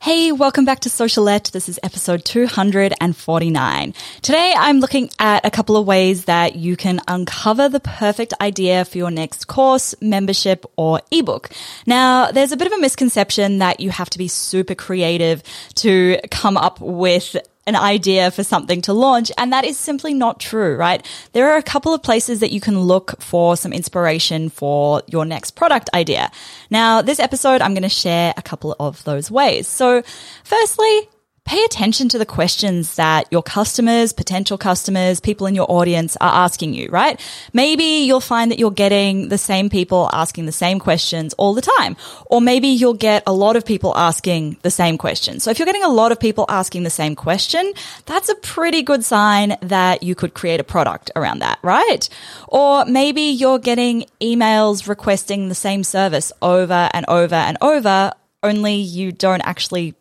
Hey, welcome back to Socialette. This is episode 249. Today I'm looking at a couple of ways that you can uncover the perfect idea for your next course, membership, or ebook. Now, there's a bit of a misconception that you have to be super creative to come up with an idea for something to launch. And that is simply not true, right? There are a couple of places that you can look for some inspiration for your next product idea. Now, this episode, I'm going to share a couple of those ways. So firstly, pay attention to the questions that your customers, potential customers, people in your audience are asking you, right? Maybe you'll find that you're getting the same people asking the same questions all the time. Or maybe you'll get a lot of people asking the same question. So if you're getting a lot of people asking the same question, that's a pretty good sign that you could create a product around that, right? Or maybe you're getting emails requesting the same service over and over and over, only you don't actually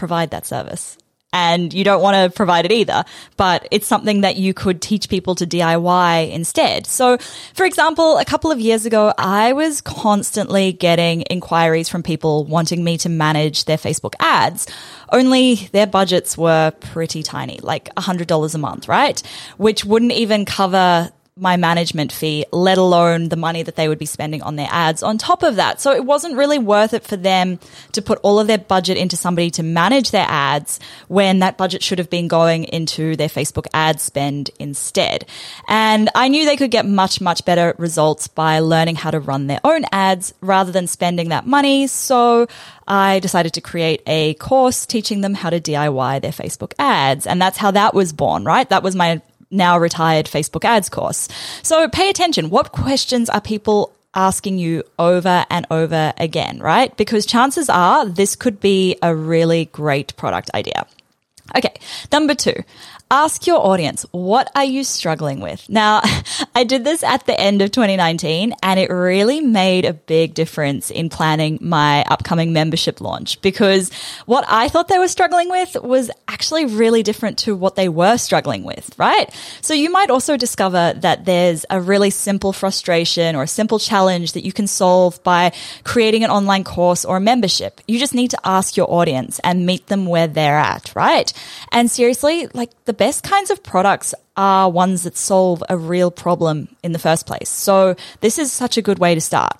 provide that service and you don't want to provide it either, but it's something that you could teach people to DIY instead. So, for example, a couple of years ago, I was constantly getting inquiries from people wanting me to manage their Facebook ads, only their budgets were pretty tiny, like $100 a month, right? Which wouldn't even cover my management fee, let alone the money that they would be spending on their ads on top of that. So it wasn't really worth it for them to put all of their budget into somebody to manage their ads when that budget should have been going into their Facebook ad spend instead. And I knew they could get much, much better results by learning how to run their own ads rather than spending that money. So I decided to create a course teaching them how to DIY their Facebook ads. And that's how that was born, right? That was my now retired Facebook ads course. So pay attention. What questions are people asking you over and over again, right? Because chances are this could be a really great product idea. Okay. Number two, ask your audience, what are you struggling with? Now, I did this at the end of 2019 and it really made a big difference in planning my upcoming membership launch because what I thought they were struggling with was actually really different to what they were struggling with, right? So you might also discover that there's a really simple frustration or a simple challenge that you can solve by creating an online course or a membership. You just need to ask your audience and meet them where they're at, right? And seriously, like the best kinds of products are ones that solve a real problem in the first place. So this is such a good way to start.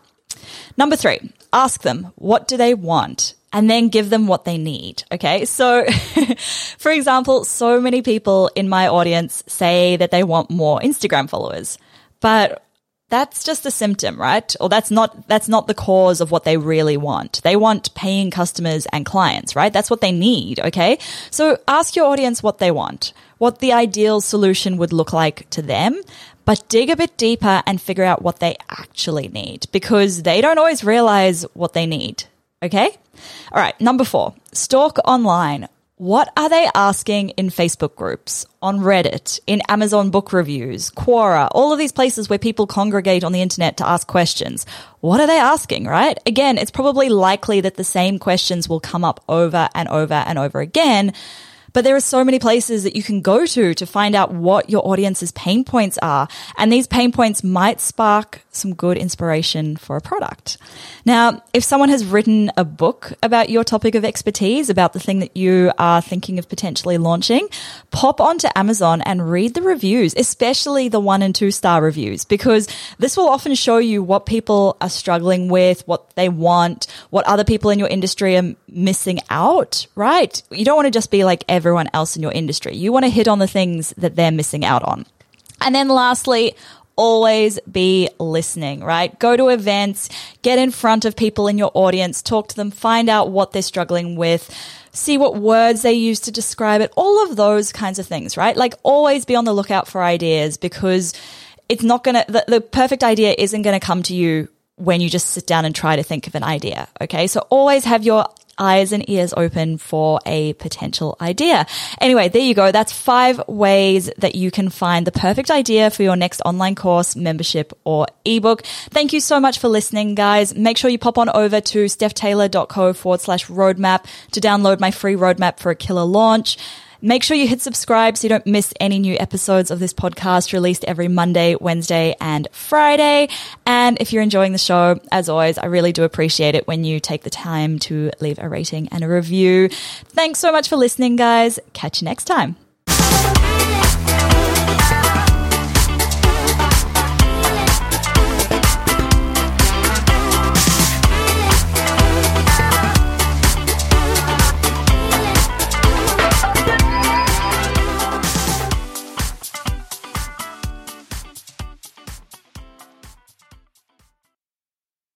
Number three, ask them, what do they want? And then give them what they need. Okay. So, for example, so many people in my audience say that they want more Instagram followers, but that's just a symptom, right? Or that's not, that's not the cause of what they really want. They want paying customers and clients, right? That's what they need. Okay. So ask your audience what they want, what the ideal solution would look like to them, but dig a bit deeper and figure out what they actually need because they don't always realize what they need. Okay. All right. Number four, stalk online. What are they asking in Facebook groups, on Reddit, in Amazon book reviews, Quora, all of these places where people congregate on the internet to ask questions? What are they asking, right? Again, it's probably likely that the same questions will come up over and over and over again. But there are so many places that you can go to to find out what your audience's pain points are. And these pain points might spark some good inspiration for a product. Now, if someone has written a book about your topic of expertise, about the thing that you are thinking of potentially launching, pop onto Amazon and read the reviews, especially the one and two star reviews, because this will often show you what people are struggling with, what they want, what other people in your industry are missing out, right? You don't want to just be like everyone else in your industry. You want to hit on the things that they're missing out on. And then lastly, always be listening, right? Go to events, get in front of people in your audience, talk to them, find out what they're struggling with, see what words they use to describe it, all of those kinds of things, right? Like always be on the lookout for ideas because it's not going to, the, the perfect idea isn't going to come to you when you just sit down and try to think of an idea. Okay. So always have your eyes and ears open for a potential idea. Anyway, there you go. That's five ways that you can find the perfect idea for your next online course, membership, or ebook. Thank you so much for listening, guys. Make sure you pop on over to stephtaylor.co forward slash roadmap to download my free roadmap for a killer launch. Make sure you hit subscribe so you don't miss any new episodes of this podcast released every Monday, Wednesday, and Friday. And if you're enjoying the show, as always, I really do appreciate it when you take the time to leave a rating and a review. Thanks so much for listening, guys. Catch you next time.